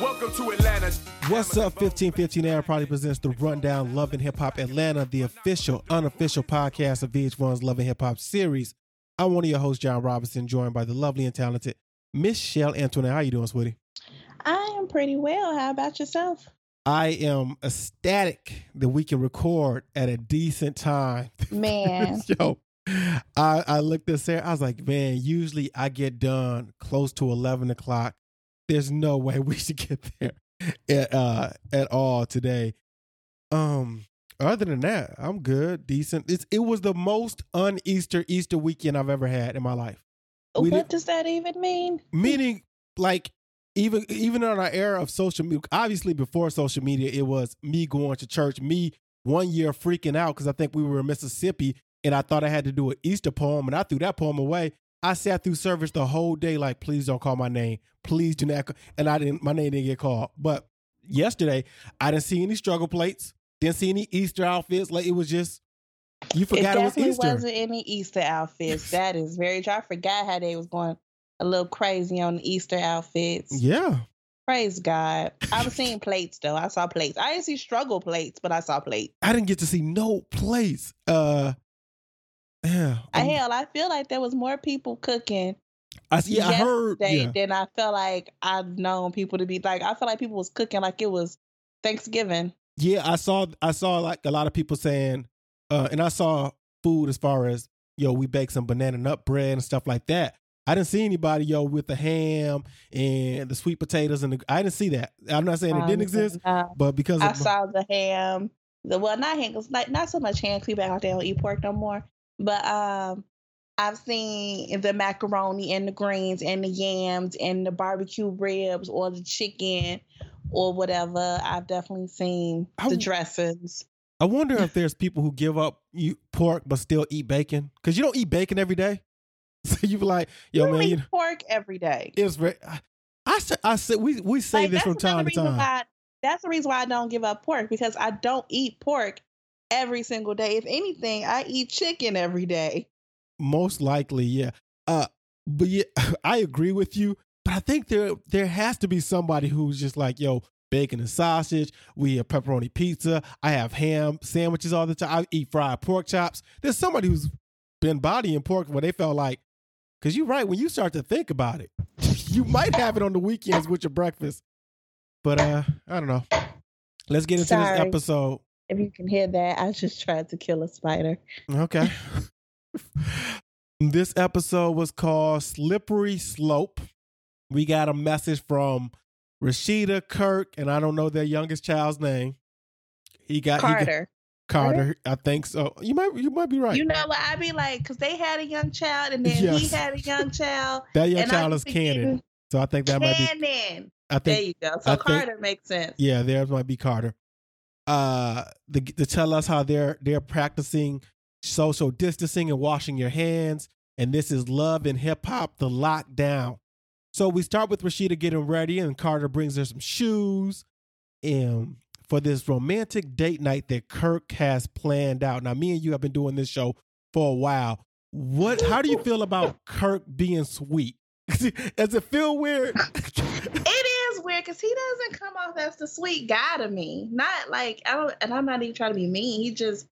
Welcome to Atlanta. What's up, 1515 Air probably presents the Rundown Love and Hip Hop Atlanta, the official, unofficial podcast of VH1's Love and Hip Hop series. I'm one of your hosts, John Robinson, joined by the lovely and talented Michelle Antoinette. How you doing, sweetie? I am pretty well. How about yourself? I am ecstatic that we can record at a decent time. Man. Yo, I, I looked at Sarah. I was like, man, usually I get done close to 11 o'clock. There's no way we should get there at, uh, at all today. Um, other than that, I'm good, decent. It's, it was the most un-Easter Easter weekend I've ever had in my life. We what does that even mean? Meaning, like, even even in our era of social media, obviously before social media, it was me going to church, me one year freaking out because I think we were in Mississippi and I thought I had to do an Easter poem and I threw that poem away. I sat through service the whole day, like, please don't call my name. Please do not. ca-" And I didn't, my name didn't get called. But yesterday, I didn't see any struggle plates, didn't see any Easter outfits. Like, it was just, you forgot it it, was Easter. wasn't any Easter outfits. that is very true. I forgot how they was going a little crazy on the Easter outfits. Yeah. Praise God. I was seeing plates though. I saw plates. I didn't see struggle plates, but I saw plates. I didn't get to see no plates. Uh, yeah. Um, hell, I feel like there was more people cooking I, yeah, I heard. Yeah. than I felt like I've known people to be like. I feel like people was cooking like it was Thanksgiving. Yeah, I saw I saw like a lot of people saying, uh, and I saw food as far as yo, we baked some banana nut bread and stuff like that. I didn't see anybody yo with the ham and the sweet potatoes and the, I didn't see that. I'm not saying it didn't exist, no. but because I saw the ham. The well, not ham, like not so much ham. People out there don't eat pork no more. But um, I've seen the macaroni and the greens and the yams and the barbecue ribs or the chicken or whatever. I've definitely seen the dressings. I wonder if there's people who give up you pork but still eat bacon because you don't eat bacon every day. So you be like, You yo don't man, eat you know, pork every day. it's very. I, I I say we we say Like, this from time to time. Why, that's the reason why I don't give up pork because I don't eat pork every single day. If anything, I eat chicken every day. Most likely, yeah. Uh, but yeah, I agree with you. But I think there there has to be somebody who's just like, yo, bacon and sausage. We have pepperoni pizza. I have ham sandwiches all the time. I eat fried pork chops. There's somebody who's been bodying pork where they felt like, because you're right when you start to think about it, you might have it on the weekends with your breakfast. But uh, I don't know. Let's get into Sorry. this episode. If you can hear that, I just tried to kill a spider. Okay. this episode was called Slippery Slope. We got a message from Rasheeda Kirk, and I don't know their youngest child's name. He got he got- Karter. Karter, I think so. You might you might be right. You know what? I'd be like, because they had a young child and then he had a young child. that young child is Kannon, thinking, so I think that might be. Kannon. I There you go. So I think- Karter makes sense. yeah, theirs might be Karter. Uh, the, to tell us how they're they're practicing social distancing and washing your hands, and this is love and hip hop, the lockdown. So we start with Rasheeda getting ready, and Karter brings her some shoes, and for this romantic date night that Kirk has planned out. Now, me and you have been doing this show for a while. What? How do you feel about Kirk being sweet? Does it feel weird? Is weird because he doesn't come off as the sweet guy to me. Not like I don't, and I'm not even trying to be mean. He just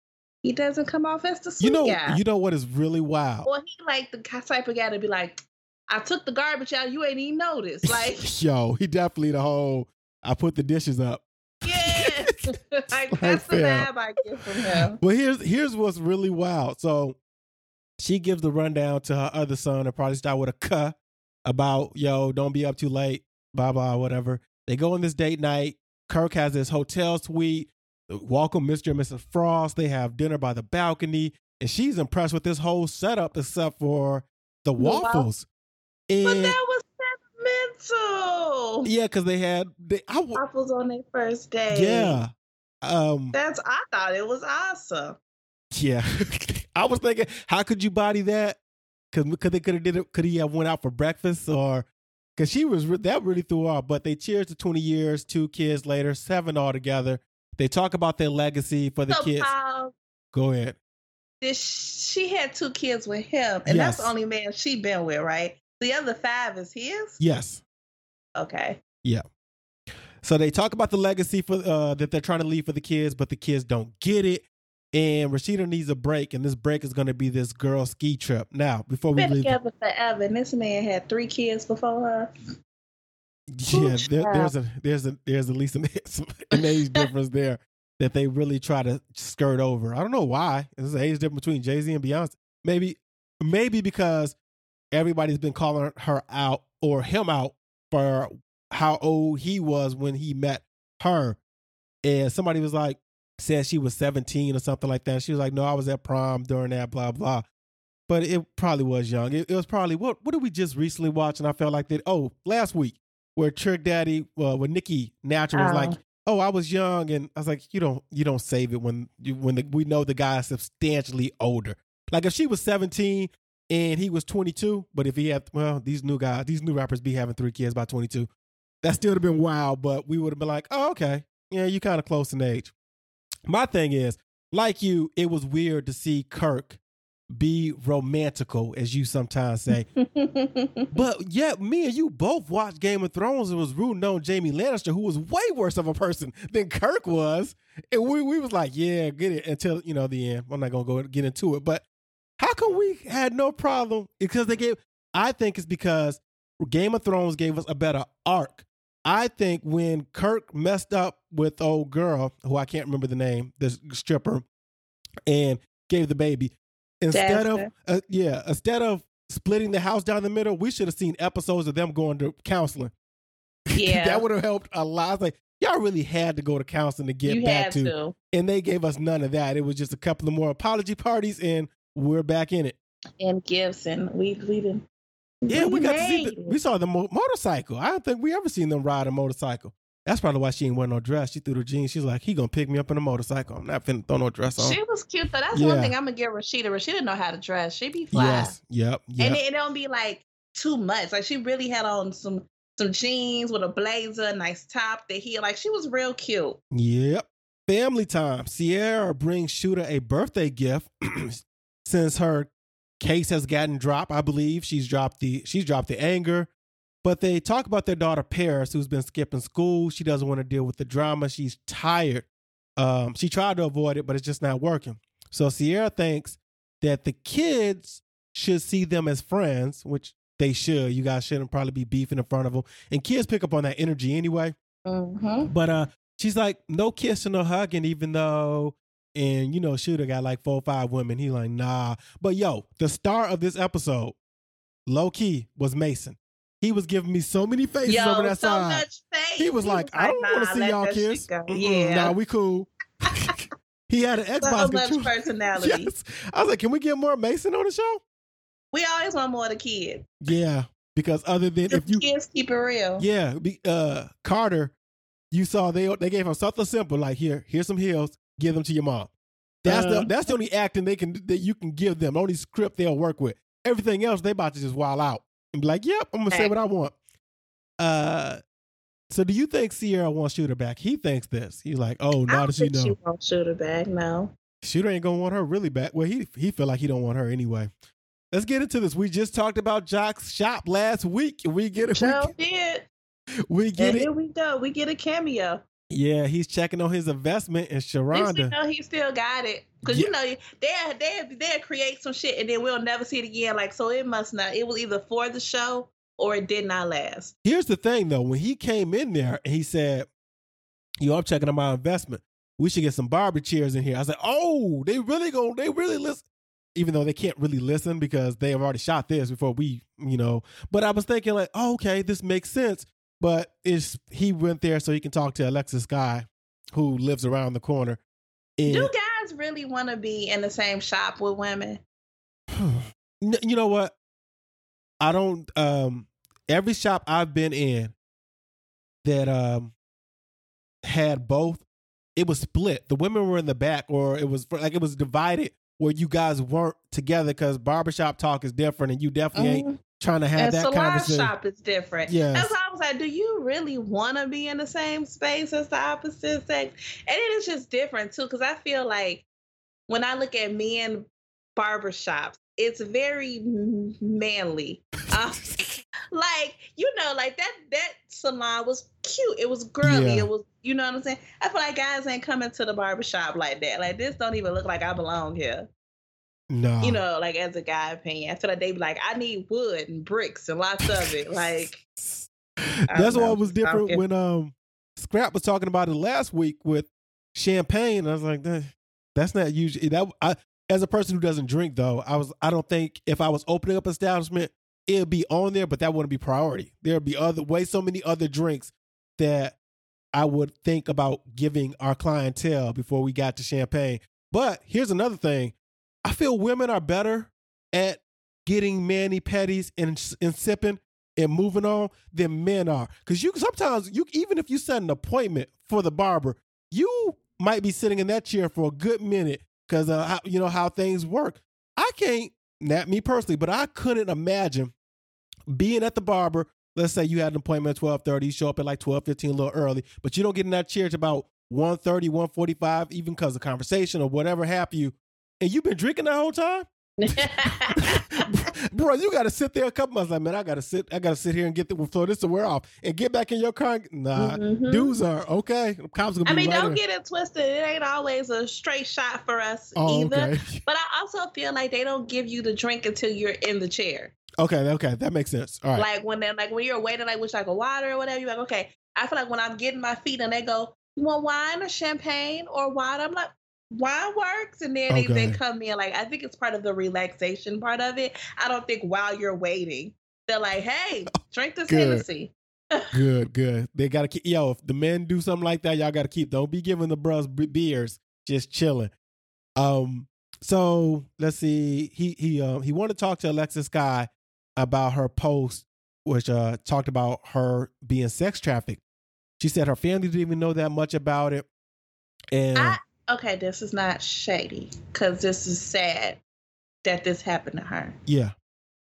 he doesn't come off as the sweet you know, guy. you know what is really wild. Well, he like the type of guy to be like, I took the garbage out, you ain't even noticed. Like, Yo, he definitely the whole. I put the dishes up. yeah, like Like that's the vibe I get from him. Well, here's here's what's really wild. So she gives the rundown to her other son. and probably start with a cuh about yo, don't be up too late, blah blah, whatever. They go on this date night. Kirk has this hotel suite. Welcome, Mr. and Mrs. Frost. They have dinner by the balcony, and she's impressed with this whole setup except for the wa- waffles. But And that was sentimental. yeah, because they had they, I, Waffles on their first day. yeah. Um, That's I thought it was awesome. Yeah, I was thinking, how could you body that? Because could they could have did it? Could he have went out for breakfast or? Because she was re- that really threw off. But they cheers to twenty years, two kids later, seven altogether. They talk about their legacy for the so kids. Paul, Go ahead. this, she had two kids with him, and that's the only man she been with, right? The other five is his. Yes, Okay. Yeah. So they talk about the legacy for uh, that they're trying to leave for the kids, but the kids don't get it. And Rasheeda needs a break, and this break is going to be this girl ski trip. Now, before we Been leave, together forever. And this man had three kids before her. yeah, there, there's a there's a there's at least an, an age difference there that they really try to skirt over. I don't know why. There's an age difference between Jay Z and Beyonce. Maybe maybe because everybody's been calling her out or him out for how old he was when he met her. And somebody was like, said she was 17 or something like that. She was like, no, I was at prom during that, blah, blah. But it probably was young. It, it was probably, what What did we just recently watch? And I felt like that, oh, last week, where Trick Daddy, uh, when Nikki Natural was like, oh, I was young. And I was like, you don't, you don't save it when you, when the, we know the guy is substantially older. Like if she was 17 and he was 22, but if he had, well, these new guys, these new rappers be having three kids by 22. That still would have been wild, but we would have been like, oh, okay. Yeah, you kind of close in age. My thing is, like you, it was weird to see Kirk be romantical, as you sometimes say. but yet, me and you both watched Game of Thrones and was rooting on Jaime Lannister, who was way worse of a person than Kirk was. And we, we was like, yeah, get it until, you know, the end. I'm not going to go get into it. But how come we had no problem? Because they gave, I think it's because Game of Thrones gave us a better arc. I think when Kirk messed up with old girl, who I can't remember the name, the stripper, and gave the baby, instead Jasper. of uh, yeah, instead of splitting the house down the middle, we should have seen episodes of them going to counseling. Yeah. that would have helped a lot. I was like, y'all really had to go to counseling to get you back to, to. and they gave us none of that. It was just a couple of more apology parties, and we're back in it. And Gibson. We we didn't. Yeah, we got to see. The, we saw the mo- motorcycle. I don't think we ever seen them ride a motorcycle. That's probably why she ain't wearing no dress. She threw the jeans. She's like, he gonna pick me up in a motorcycle. I'm not finna throw no dress on. She was cute though. That's Yeah. one thing I'm gonna give Rasheeda. Rasheeda know how to dress. She be fly. yes. Yep. Yep. And it, it don't be like too much. Like she really had on some some jeans with a blazer, nice top, the heel. Like she was real cute. Yep. Family time. Sierra brings Shooter a birthday gift since her case has gotten dropped. I believe she's dropped the she's dropped the anger. But they talk about their daughter Paris, who's been skipping school. She doesn't want to deal with the drama. She's tired. Um, she tried to avoid it, but it's just not working. So Sierra thinks that the kids should see them as friends, which they should. You guys shouldn't probably be beefing in front of them. And kids pick up on that energy anyway. Mm-hmm. But uh, she's like, no kissing or hugging, even though, and you know, Shooter got like four or five women. He's like, nah. But yo, the star of this episode, low key, was Mason. He was giving me so many faces Yo, over that so side. He was like, I don't want nah, to see y'all kiss. Yeah. Nah, we cool. he had an so Xbox much personality. Yes. I was like, can we get more Mason on the show? We always want more of the kids. Yeah. Because other than if you kids keep it real. Yeah, uh, Karter, you saw they they gave him something simple like here, here's some heels, give them to your mom. That's the Uh. that's the only acting they can that you can give them, The only script they'll work with. Everything else they about to just wild out and be like, "Yep, I'm gonna say what I want." Uh, so do you think Sierra wants Shooter back? He thinks this. He's like, "Oh, now don't that you know, she won't shoot her back. No. Shooter ain't gonna want her really back." Well, he he feel like he don't want her anyway. Let's get into this. We just talked about Joc's shop last week. We get it. Did. We, we get And it. here we go. We get a cameo. Yeah, he's checking on his investment in least you know he still got it. Cause you know they'll they they'll create some shit and then we'll never see it again. Like so, it must not. It was either for the show or it did not last. Here's the thing though, when he came in there and he said, Yo, I'm checking on my investment. We should get some Barbie chairs in here. I was like, Oh, they really go, they really listen. Even though they can't really listen because they have already shot this before we, you know. But I was thinking, like, oh, okay, this makes sense. But it's he went there so he can talk to Alexis Skyy, who lives around the corner. And Do guys really want to be in the same shop with women? You know what? I don't. Um, every shop I've been in that um had both, it was split. The women were in the back, or it was like it was divided where you guys weren't together because barbershop talk is different, and you definitely ain't Mhm. Trying to have And that salon conversation. shop is different. Yes. That's why I was like, do you really want to be in the same space as the opposite sex? And it is just different too, because I feel like when I look at men barbershops, it's very manly. Uh, like you know, like that that salon was cute. It was girly. Yeah. It was you know what I'm saying. I feel like guys ain't coming to the barbershop like that. Like this don't even look like I belong here. No. You know, like as a guy opinion, I feel like they be like, I need wood and bricks and lots of it. Like That's it was different when um Scrapp was talking about it last week with champagne. I was like, "Eh, that's not usually that. I, as a person who doesn't drink, though, I was I don't think if I was opening up establishment, it'd be on there, but that wouldn't be priority. There'd be other way so many other drinks that I would think about giving our clientele before we got to champagne. But here's another thing: I feel women are better at getting mani petties and and sipping and moving on than men are. Because you sometimes you even if you set an appointment for the barber, you might be sitting in that chair for a good minute because uh, you know how things work. I can't, not me personally, but I couldn't imagine being at the barber. Let's say you had an appointment at twelve thirty, show up at like twelve fifteen, a little early, but you don't get in that chair to about 1.30, 1.45, even because of conversation or whatever have you, and you've been drinking that whole time. Bro, you got to sit there a couple months. Like, man, I got to sit. I got to sit here and get the for this to wear off and get back in your car. Nah, Mhm. dudes are okay. Cops gonna be I mean, right don't there. get it twisted. It ain't always a straight shot for us Oh, either. okay. But I also feel like they don't give you the drink until you're in the chair. Okay, okay, that makes sense. All right. Like when they're like when you're waiting, like with like a water or whatever, you're like, okay. I feel like when I'm getting my feet and they go, you want wine or champagne or water? I'm like, wine works. And then they, they come in like I think it's part of the relaxation part of it. I don't think while you're waiting, they're like, hey, drink this Good. Hennessy. good, good. They gotta keep. Yo, if the men do something like that, y'all gotta keep. Don't be giving the bros b- beers. Just chilling. Um. So let's see. He he um he wanted to talk to Alexis Skyy about her post, which uh talked about her being sex trafficked. She said her family didn't even know that much about it, and I, okay, this is not shady because this is sad that this happened to her. yeah,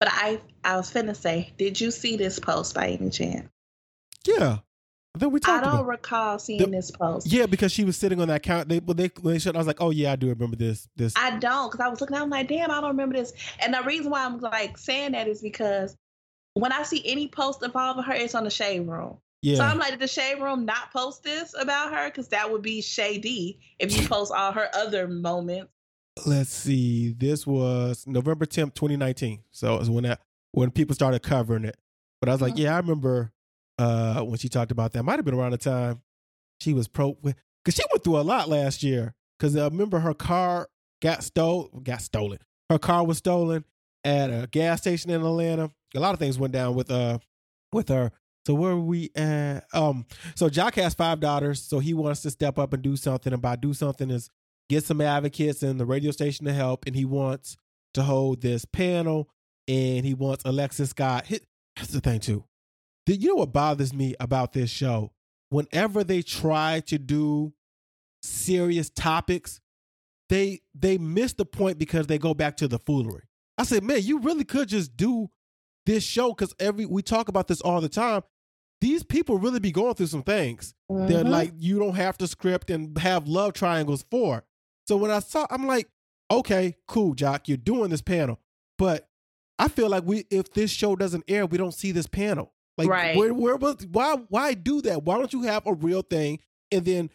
But I, I was finna say, did you see this post by any chance? yeah. I think we I don't about. recall seeing The- this post. Yeah, because she was sitting on that count. They, but they, when they showed, I was like, oh yeah, I do remember this. This. I don't, because I was looking, I'm like, damn, I don't remember this. And the reason why I'm like saying that is because when I see any post involving her, it's on the shade room. Yeah. So I'm like, did the shade room not post this about her? Because that would be shady if you post all her other moments. let's see this was november 10th 2019 so it was when that when people started covering it but i was like Mhm. yeah i remember uh when she talked about that might have been around the time she was pro because she went through a lot last year because i remember her car got stole got stolen her car was stolen at a gas station in atlanta a lot of things went down with uh with her so where were we at um so joc has five daughters so he wants to step up and do something and by do something is get some advocates and the radio station to help, and he wants to hold this panel, and he wants Alexis Scott. Here's the thing, too. The- You know what bothers me about this show? Whenever they try to do serious topics, they they miss the point because they go back to the foolery. I said, man, you really could just do this show because every we talk about this all the time. These people really be going through some things that Mhm. like you don't have to script and have love triangles for. So when I saw, I'm like, okay, cool, Joc, you're doing this panel, but I feel like we if this show doesn't air, we don't see this panel. Like, Right. where, where was why why do that? Why don't you have a real thing and then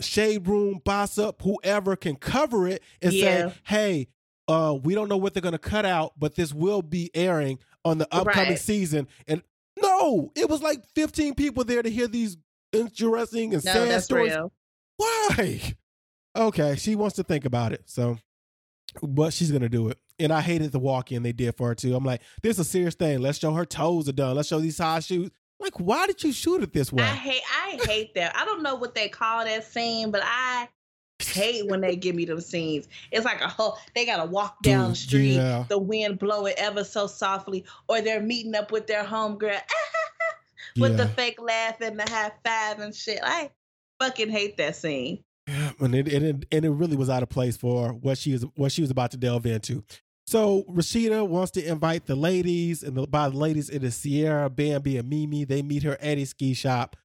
shade room, boss up, whoever can cover it and Yeah. say, hey, uh, we don't know what they're gonna cut out, but this will be airing on the upcoming Right. season. And no, it was like 15 people there to hear these interesting and no, sad stories. real. Why? Okay, she wants to think about it. So, but she's gonna do it. And I hated the walk in they did for her too. I'm like, this is a serious thing. Let's show her toes are done. Let's show these high shoes. Like, why did you shoot it this way? I hate I hate that. I don't know what they call that scene, but I hate when they give me them scenes. It's like a whole they gotta walk down the street, yeah. the wind blowing ever so softly, or they're meeting up with their homegirl with the fake laugh and the high five and shit. I fucking hate that scene. Yeah, and it, and it and it really was out of place for what she was what she was about to delve into. So Rasheeda wants to invite the ladies, and the, by the ladies, it is Sierra, Bambi, and Mimi. They meet her at a ski shop.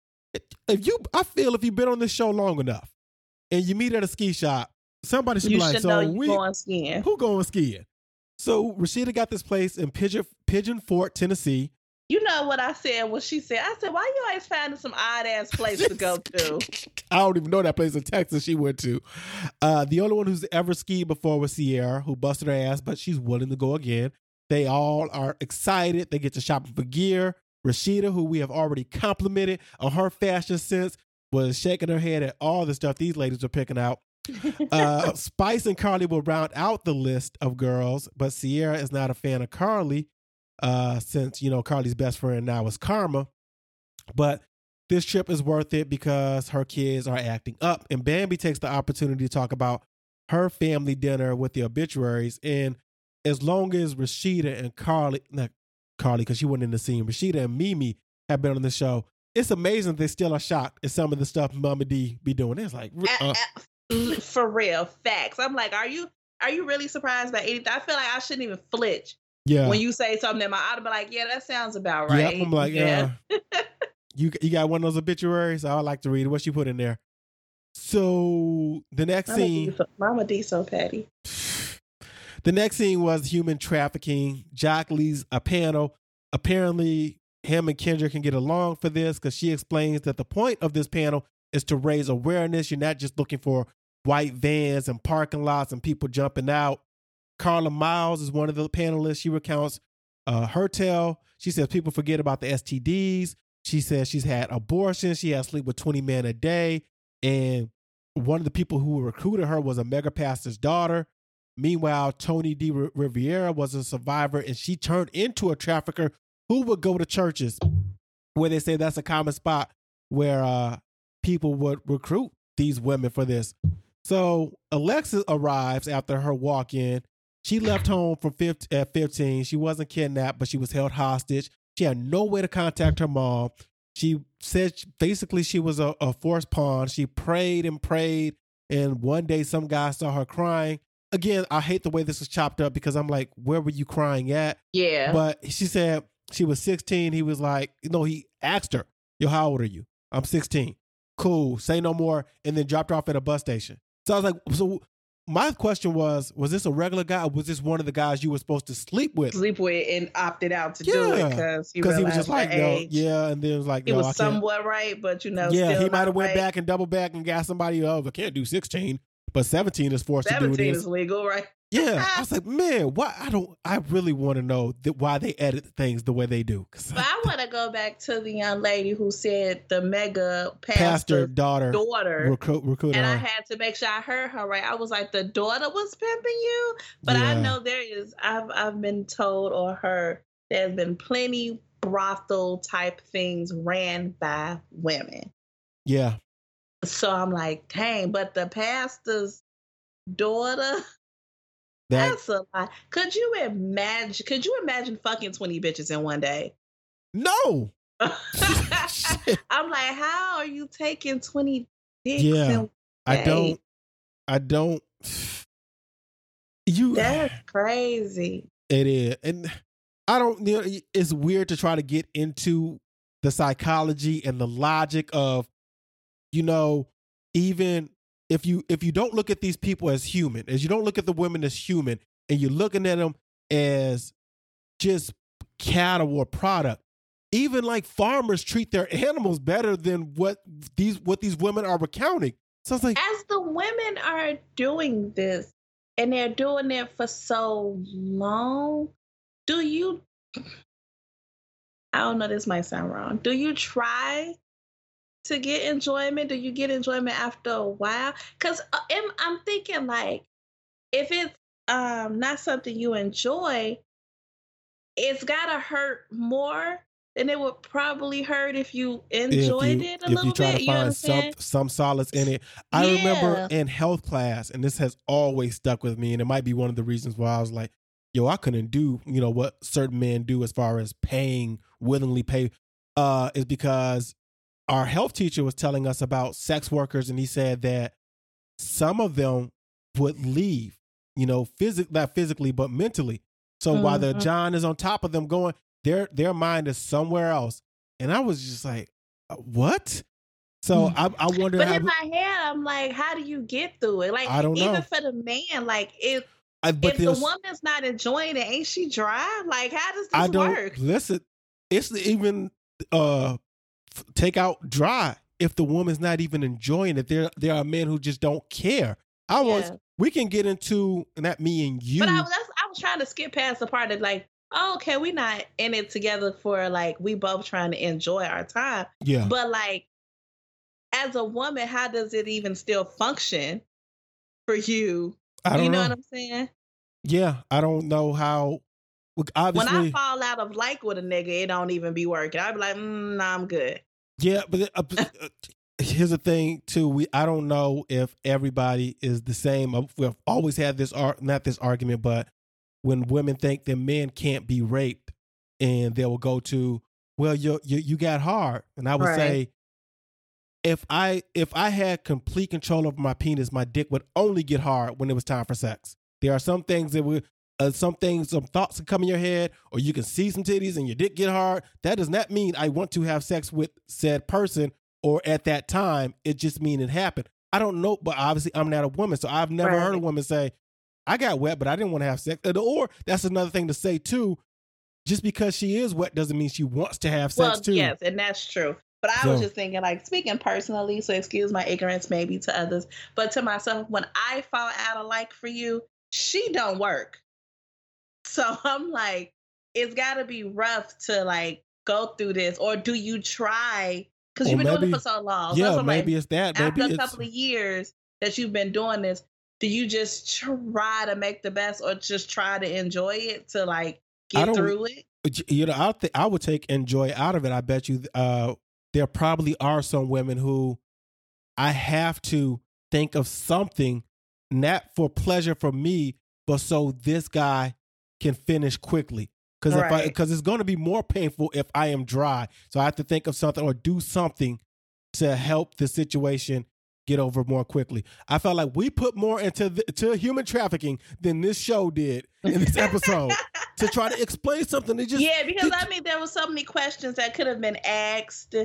If you, I feel if you've been on this show long enough, and you meet at a ski shop, somebody should You be like, should "So we going skiing. who going skiing?" So Rasheeda got this place in Pigeon Pigeon Forge, Tennessee. You know what I said? What she said? I said, "Why you always finding some odd ass place to go to?" I don't even know that place in Texas she went to. Uh, the only one who's ever skied before was Sierra, who busted her ass, but she's willing to go again. They all are excited. They get to shopping for gear. Rasheeda, who we have already complimented on her fashion sense, was shaking her head at all the stuff these ladies were picking out. Uh, Spice and Karlie will round out the list of girls, but Sierra is not a fan of Karlie uh, since, you know, Karlie's best friend now is Karma. But this trip is worth it because her kids are acting up. And Bambi takes the opportunity to talk about her family dinner with the obituaries. And as long as Rasheeda and Karlie, not Karlie, because she wasn't in the scene, Rasheeda and Mimi have been on the show, it's amazing they still are shocked at some of the stuff Mama Dee be doing. It's like, uh, for real, facts. I'm like, are you are you really surprised by anything? I feel like I shouldn't even flinch. Yeah. When you say something that my I'd be like, yeah, that sounds about right. Yeah, I'm like, yeah. Uh, you you got one of those obituaries? I like to read. What she put in there? So the next Mama scene, D so, Mama Dee so petty. The next scene was human trafficking. Jack leads a panel. Apparently, him and Kendra can get along for this because she explains that the point of this panel is to raise awareness. You're not just looking for white vans and parking lots and people jumping out. Carla Miles is one of the panelists. She recounts uh, her tale. She says people forget about the STDs. She says she's had abortions. She has sleep with 20 men a day. And one of the people who recruited her was a mega pastor's daughter. Meanwhile, Tony D. Riviera was a survivor and she turned into a trafficker who would go to churches where they say that's a common spot where uh, people would recruit these women for this. So Alexis arrives after her walk in. She left home from 15, at 15. She wasn't kidnapped, but she was held hostage. She had no way to contact her mom. She said basically she was a, a forced pawn. She prayed and prayed. And one day some guy saw her crying. Again, I hate the way this was chopped up because I'm like, where were you crying at? Yeah. But she said she was 16. He was like, you know, he asked her, Yo, how old are you? I'm 16. Cool. Say no more. And then dropped her off at a bus station. So I was like, so my question was, was this a regular guy or was this one of the guys you were supposed to sleep with? Sleep with and opted out to yeah. do it because he, he, was just like, no, yeah. And then it was like, it no, was somewhat right, but you know, yeah, he might have went right. back and double back and got somebody, oh, I can't do 16, but 17 is forced 17 to do this. is legal, right? Yeah, I was like, man, why? I don't. I really want to know that why they edit things the way they do. But I want to go back to the young lady who said the mega pastor, daughter daughter recruit, recruit and. I had to make sure I heard her right. I was like, the daughter was pimping you, but Yeah. I know there is. I've I've been told or heard there's been plenty brothel type things ran by women. yeah, So I'm like, dang, but the pastor's daughter. That That's a lot. Could you imagine? Could you imagine fucking twenty bitches in one day? no. I'm like, how are you taking twenty dicks? Yeah. I don't. I don't. You. That's crazy. It is, and I don't. You know, it's weird to try to get into the psychology and the logic of, you know, even if you if you don't look at these people as human, as you don't look at the women as human, and you're looking at them as just cattle or product. Even like farmers treat their animals better than what these what these women are recounting. So it's like, As the women are doing this and they're doing it for so long, do you? I don't know. This might sound wrong. Do you try to get enjoyment? Do you get enjoyment after a while? Because I'm, I'm thinking like, if it's um not something you enjoy, it's gotta hurt more than it would probably hurt if you enjoyed if you, it a if little you try bit. to you find understand? some some solace in it. I remember in health class, and this has always stuck with me, and it might be one of the reasons why I was like, "Yo, I couldn't do you know what certain men do as far as paying willingly pay," uh, is because our health teacher was telling us about sex workers, and he said that some of them would leave, you know, physic not physically but mentally. So while the Mhm. John is on top of them, going their their mind is somewhere else, and I was just like, uh, what? So I, I wonder But how. in my head, I'm like, how do you get through it? Like, I don't even know. for the man, like, if I, but if the woman's not enjoying it, ain't she dry? Like, how does this I don't work? listen. it's even uh f- take out dry if the woman's not even enjoying it. There there are men who just don't care. I was Yeah. we can get into not me and you. But I was that's, I was trying to skip past the part of like, oh, okay, we're not in it together for like we both trying to enjoy our time. yeah. But like, as a woman, how does it even still function for you? I don't you know, know. what I'm saying? Yeah, I don't know how. look, When I fall out of like with a nigga, it don't even be working. I'd be like, mm, nah, I'm good. Yeah, but uh, uh, here's the thing too. We I don't know if everybody is the same. Uh, We've always had this art, not this argument, but when women think that men can't be raped, and they will go to, well, you you you got hard, and I would Right. say. If I if I had complete control over my penis, my dick would only get hard when it was time for sex. There are some things that would uh, something, some thoughts that come in your head, or you can see some titties and your dick get hard. That does not mean I want to have sex with said person or at that time. It just mean it happened. I don't know, but obviously I'm not a woman, so I've never Right. heard a woman say, "I got wet, but I didn't want to have sex." Or that's another thing to say too. Just because she is wet doesn't mean she wants to have sex well, too. yes, and that's true. But I was just thinking, like, speaking personally, so excuse my ignorance maybe to others, but to myself, when I fall out of like for you, she don't work. So I'm like, it's got to be rough to like go through this, or do you try? Because you've been doing maybe- it for so long. so yeah, what I'm like, maybe it's that. after Maybe a couple of years that you've been doing this, do you just try to make the best, or just try to enjoy it to like get through it? you know, I think I would take enjoy out of it. I bet you uh, there probably are some women who I have to think of something not for pleasure for me, but so this guy can finish quickly. Because if I because it's going to be more painful if I am dry, so I have to think of something or do something to help the situation get over more quickly. I felt like we put more into the, to human trafficking than this show did in this episode to try to explain something. They just yeah, because I mean, there were so many questions that could have been asked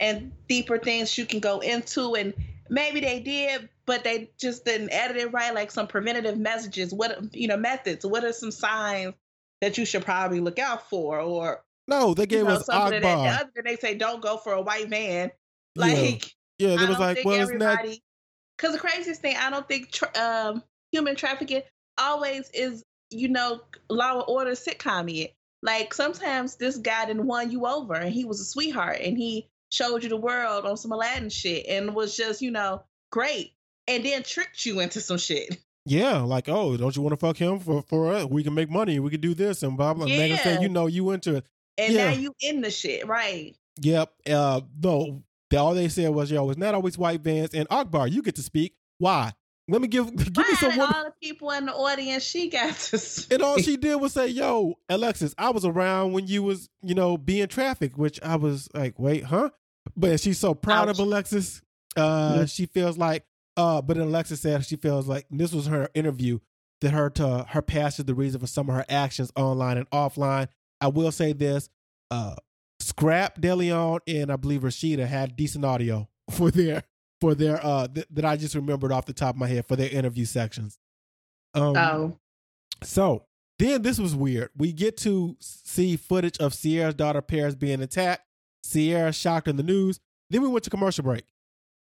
and deeper things you can go into, and maybe they did, but they just didn't edit it right. Like some preventative messages, what you know, methods. What are some signs that you should probably look out for, or No, they you gave know, us something that other than they say don't go for a white man. Yeah. Like Yeah, I it was like, well, it's not. everybody. Because the craziest thing, I don't think tr- um, human trafficking always is, you know, law and order sitcom yet. Like sometimes this guy didn't won you over, and he was a sweetheart, and he showed you the world on some Aladdin shit, and was just, you know, great, and then tricked you into some shit. Yeah, like, oh, don't you want to fuck him for for us? We can make money. We can do this and blah blah. And Megan said, you know, you into it. And Yeah. now you in the shit, right? Yep. Uh, no, they, all they said was, yo, it's not always white vans. And Akbar, you get to speak. Why? Let me give give me Why some woman. all the people in the audience she got to speak. And all she did was say, "Yo, Alexis, I was around when you was, you know, being trafficked." Which I was like, "Wait, huh?" But she's so proud of Alexis. Uh, Yeah. she feels like, uh, but then Alexa said she feels like this was her interview that her to her past is the reason for some of her actions online and offline. I will say this: uh, Scrapp DeLeon and I believe Rasheeda had decent audio for their for their uh th- that I just remembered off the top of my head for their interview sections. Um, Oh, so then this was weird. We get to see footage of Sierra's daughter Paris being attacked. Sierra shocked in the news. Then we went to commercial break.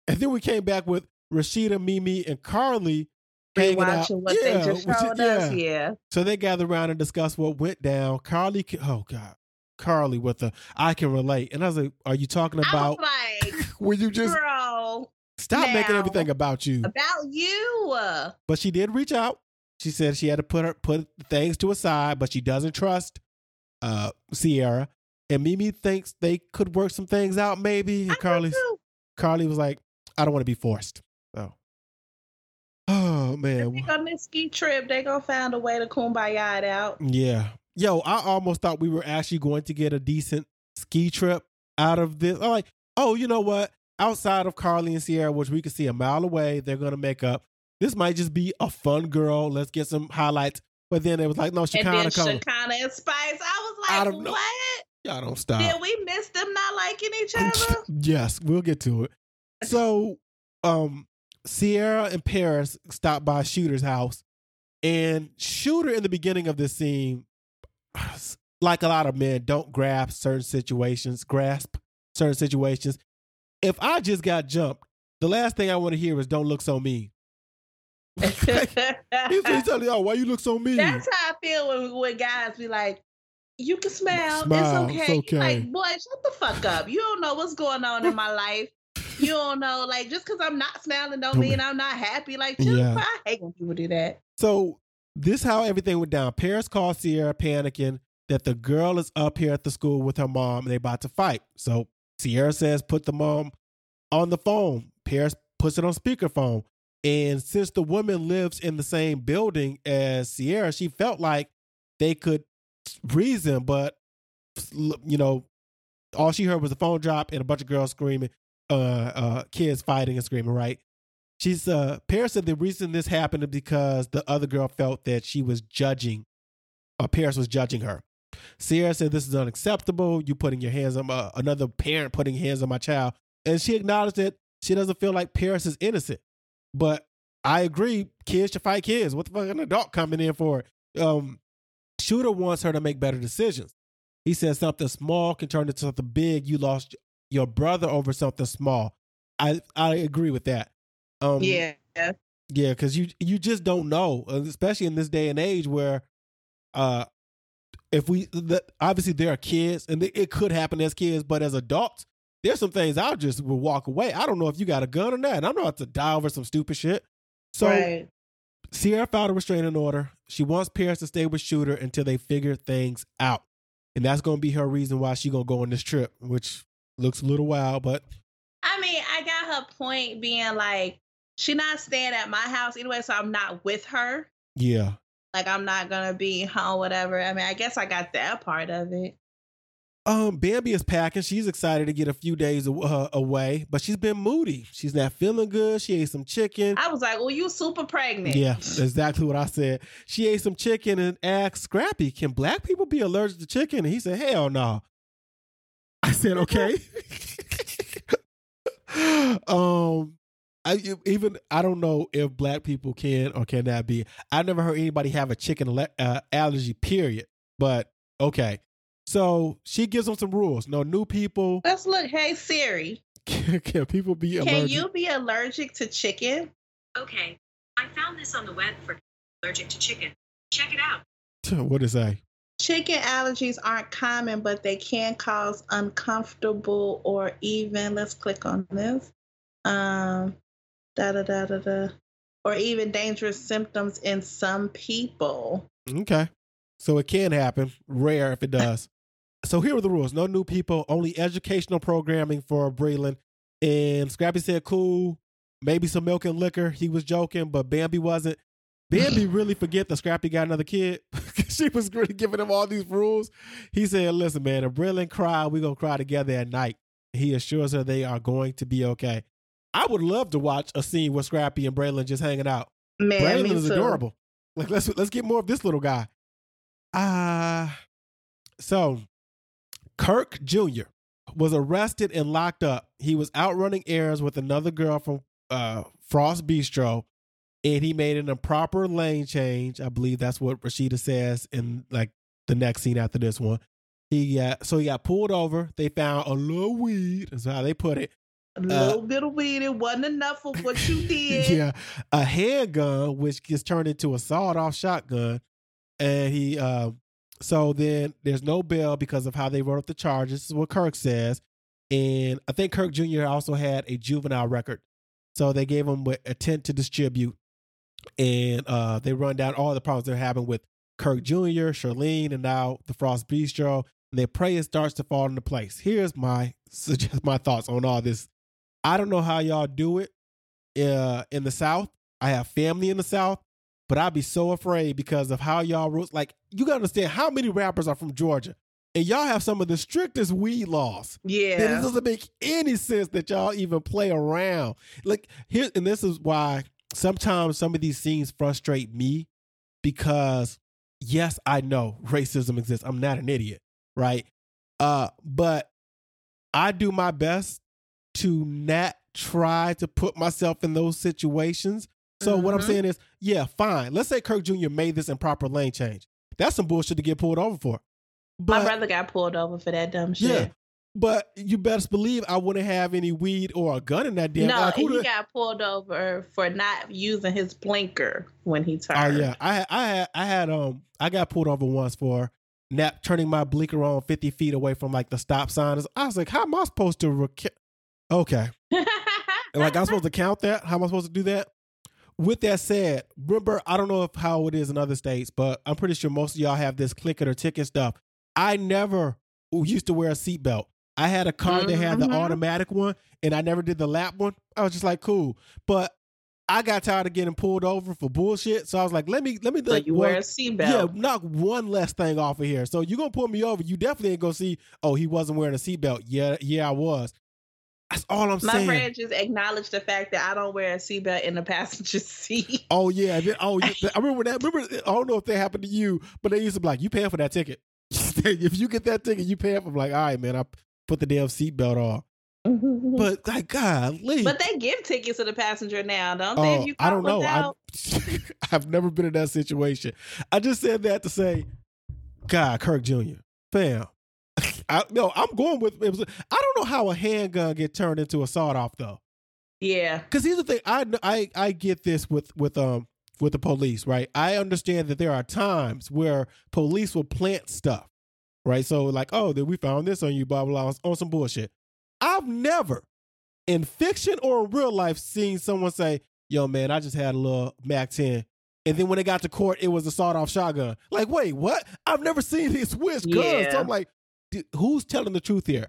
And then we came back with Rasheeda, Mimi, and Karlie hanging out. what Yeah, they just showed us. Yeah. So they gather around and discuss what went down. Karlie, oh God, Karlie with the I can relate. And I was like, are you talking about like, were you just girl, stop making everything about you? about you. But she did reach out. She said she had to put her put things to a side, but she doesn't trust uh Sierra. And Mimi thinks they could work some things out, maybe. And. Karlie was like, I don't want to be forced. So Oh I man. think on this ski trip, they gonna find a way to kumbaya it out. Yeah. Yo, I almost thought we were actually going to get a decent ski trip out of this. I'm like, oh, you know what? Outside of Karlie and Sierra, which we can see a mile away, they're gonna make up. This might just be a fun girl. Let's get some highlights. But then it was like, no, Shekinah coming. Shekinah and Spice. I was like, no- what? Y'all don't stop. Did we miss them not liking each other? yes, we'll get to it. So, um, Sierra and Paris stop by Shooter's house, and Shooter in the beginning of this scene, like a lot of men, don't grasp certain situations, grasp certain situations. If I just got jumped, the last thing I want to hear is "Don't look so mean." He's, telling y'all why you look so mean?" That's how I feel when, when guys be like, "You can smile, Smile, it's it's okay." okay. Like, boy, shut the fuck up. You don't know what's going on in my life. You don't know, like, just because I'm not smiling don't mean I'm not happy. Like, chill. Yeah. I hate when people do that. So this how everything went down. Paris calls Sierra panicking that the girl is up here at the school with her mom and they about to fight. So Sierra says put the mom on the phone. Paris puts it on speakerphone. And since the woman lives in the same building as Sierra, she felt like they could reason, but you know, all she heard was the phone drop and a bunch of girls screaming, uh, uh, kids fighting and screaming, right? She's uh Paris said the reason this happened is because the other girl felt that she was judging, or Paris was judging her. Sierra said this is unacceptable. You putting your hands on my, another parent putting hands on my child, and she acknowledged that she doesn't feel like Paris is innocent. But I agree, kids should fight kids. What the fuck an adult coming in for? Um, Shooter wants her to make better decisions. He says something small can turn into something big. You lost your brother over something small. I I agree with that. Um, yeah. yeah, because you you just don't know, uh, especially in this day and age where, uh, if we the, obviously there are kids and it could happen as kids, but as adults, there's some things I just will walk away. I don't know if you got a gun or not. I'm not to die over some stupid shit. So right. Sierra filed a restraining order. She wants Paris to stay with Shooter until they figure things out, and that's going to be her reason why she gonna go on this trip, which looks a little wild, but I mean, I got her point being like, she not staying at my house anyway, so I'm not with her. yeah. Like, I'm not gonna be home, whatever. I mean, I guess I got that part of it. Um, Bambi is packing. She's excited to get a few days uh, away, but she's been moody. She's not feeling good. She ate some chicken. I was like, well, you super pregnant. Yeah, exactly what I said. She ate some chicken and asked Scrappy, "Can black people be allergic to chicken?" And he said, "Hell no." I said, "Okay." um, I even I don't know if black people can or cannot be. I never heard anybody have a chicken ale- uh, allergy. Period. But okay, so she gives them some rules. No new people. Let's look. Hey Siri, Can, can people be can allergic? you be allergic to chicken? Okay, I found this on the web for allergic to chicken. Check it out. What is did it say? Chicken allergies aren't common, but they can cause uncomfortable or even. Let's click on this. Um, da da da da da, or even dangerous symptoms in some people. Okay. So it can happen. Rare if it does. so here are the rules. No new people, only educational programming for Breland. And Scrappy said, cool. Maybe some milk and liquor. He was joking, but Bambi wasn't. Bambi really forget that Scrappy got another kid. she was really giving him all these rules. He said, listen, man, if Breland cry, we're going to cry together at night. He assures her they are going to be okay. I would love to watch a scene with Scrappy and Breland just hanging out. Man, Breland is too. adorable. Like let's let's get more of this little guy. Ah, so Kirk Jr. was arrested and locked up. He was out running errands with another girl from uh, Frost Bistro, and he made an improper lane change. I believe that's what Rasheeda says in like the next scene after this one. He got so he got pulled over. They found a little weed. That's how they put it. A little bit of weed. It wasn't enough for what you did. yeah, a handgun which gets turned into a sawed-off shotgun, and he. Uh, so then there's no bail because of how they wrote up the charges. This is what Kirk says, and I think Kirk Jr. also had a juvenile record, so they gave him intent to distribute, and uh, they run down all the problems they're having with Kirk Jr., Charlene, and now the Frost Bistro. And they pray it starts to fall into place. Here's my suggest my thoughts on all this. I don't know how y'all do it uh, in the South. I have family in the South, but I'd be so afraid because of how y'all rules. Like, you gotta understand how many rappers are from Georgia, and y'all have some of the strictest weed laws. That it doesn't make any sense that y'all even play around. Like here, and this is why sometimes some of these scenes frustrate me because yes, I know racism exists. I'm not an idiot, right? Uh, but I do my best to not try to put myself in those situations. So what I'm Mhm. saying is, yeah, fine. Let's say Kirk Jr. made this improper lane change. That's some bullshit to get pulled over for. But My brother got pulled over for that dumb shit. yeah, but you best believe I wouldn't have any weed or a gun in that damn. no, like, he the- got pulled over for not using his blinker when he turned. Oh turned. yeah, I I had, I had, um, I got pulled over once for nap turning my blinker on fifty feet away from like the stop sign. I was like, how am I supposed to? Rec- okay, like I'm supposed to count that? How am I supposed to do that? With that said, remember, I don't know if how it is in other states, but I'm pretty sure most of y'all have this click it or ticket stuff. I never used to wear a seatbelt. I had a car that had the Mhm. automatic one, and I never did the lap one. I was just like, cool, but I got tired of getting pulled over for bullshit, so I was like, let me let me so like, you wear a seatbelt. yeah, knock one less thing off of here. So you're gonna pull me over? You definitely ain't gonna see. Oh, he wasn't wearing a seatbelt. Yeah, yeah, I was. That's all I'm My saying. My friend just acknowledged the fact that I don't wear a seatbelt in the passenger seat. Oh yeah, then- oh yeah. I remember that. Remember, I don't know if that happened to you, but they used to be like, "You paying for that ticket? if you get that ticket, you paying for." I'm like, all right, man, I put the damn seatbelt on. but, But like, golly, But they give tickets to the passenger now, don't they? If you I don't know. I, I've never been in that situation. I just said that to say, God, Kirk Jr. Fam. I, no, I'm going with. It was, I don't know how a handgun get turned into a sawed off though. yeah. Because here's the thing, I I I get this with with um with the police, right? I understand that there are times where police will plant stuff, right? So like, oh, then we found this on you, blah blah, blah on some bullshit. I've never, in fiction or in real life, seen someone say, "Yo, man, I just had a little Mac 10." And then when they got to court, it was a sawed-off shotgun. Like, wait, what? I've never seen these switch guns. Yeah. So I'm like, who's telling the truth here?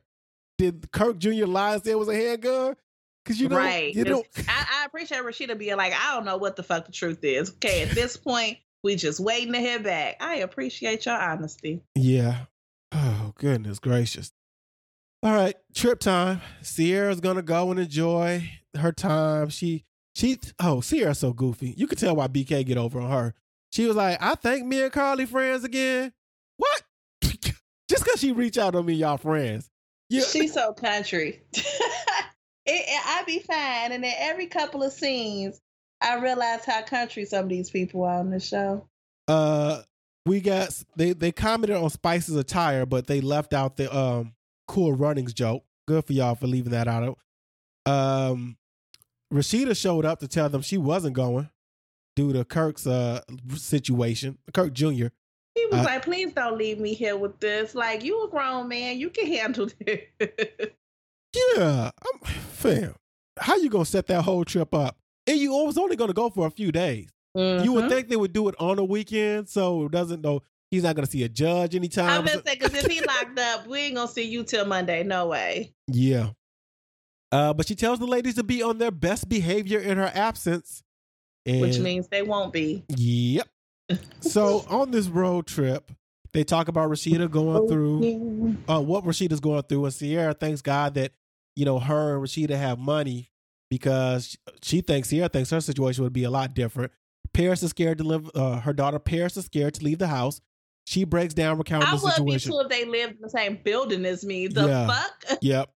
Did Kirk Jr. lie and say it was a handgun? Because you know, right. you know, I, I appreciate Rasheeda being like, I don't know what the fuck the truth is. Okay, at this point, we just waiting to hear back. I appreciate your honesty. Yeah. Oh, goodness gracious. All right, trip time. Sierra's gonna go and enjoy her time. She she oh, Sierra's so goofy. You could tell why BK get over on her. She was like, I think me and Karlie friends again. What? Just cause she reach out on me, y'all friends. Yeah. She's so country. it, it- I be fine, and then every couple of scenes, I realize how country some of these people are on the show. uh we got they they commented on Spice's attire, but they left out the um cool runnings joke. Good for y'all for leaving that out. Um Rasheeda showed up to tell them she wasn't going due to Kirk's uh situation. Kirk Jr. He was Uh, like, "Please don't leave me here with this. Like, you a grown man, you can handle this." Yeah, I'm, fam. How you gonna set that whole trip up? And you was only gonna go for a few days. You would Mhm. think they would do it on a weekend, so doesn't know he's not gonna see a judge anytime. I'm gonna say because if he locked up, we ain't gonna see you till Monday. No way. Yeah. Uh, but she tells the ladies to be on their best behavior in her absence. And, Which means they won't be. Yep. So on this road trip, they talk about Rasheeda going through uh, what Rasheeda's going through, and Sierra thanks God that you know her and Rasheeda have money because she thinks Sierra thinks her situation would be a lot different. Paris is scared to live. Uh, her daughter Paris is scared to leave the house. She breaks down recounting I the would be situation. too if they lived in the same building as me. The Yeah. fuck? Yep.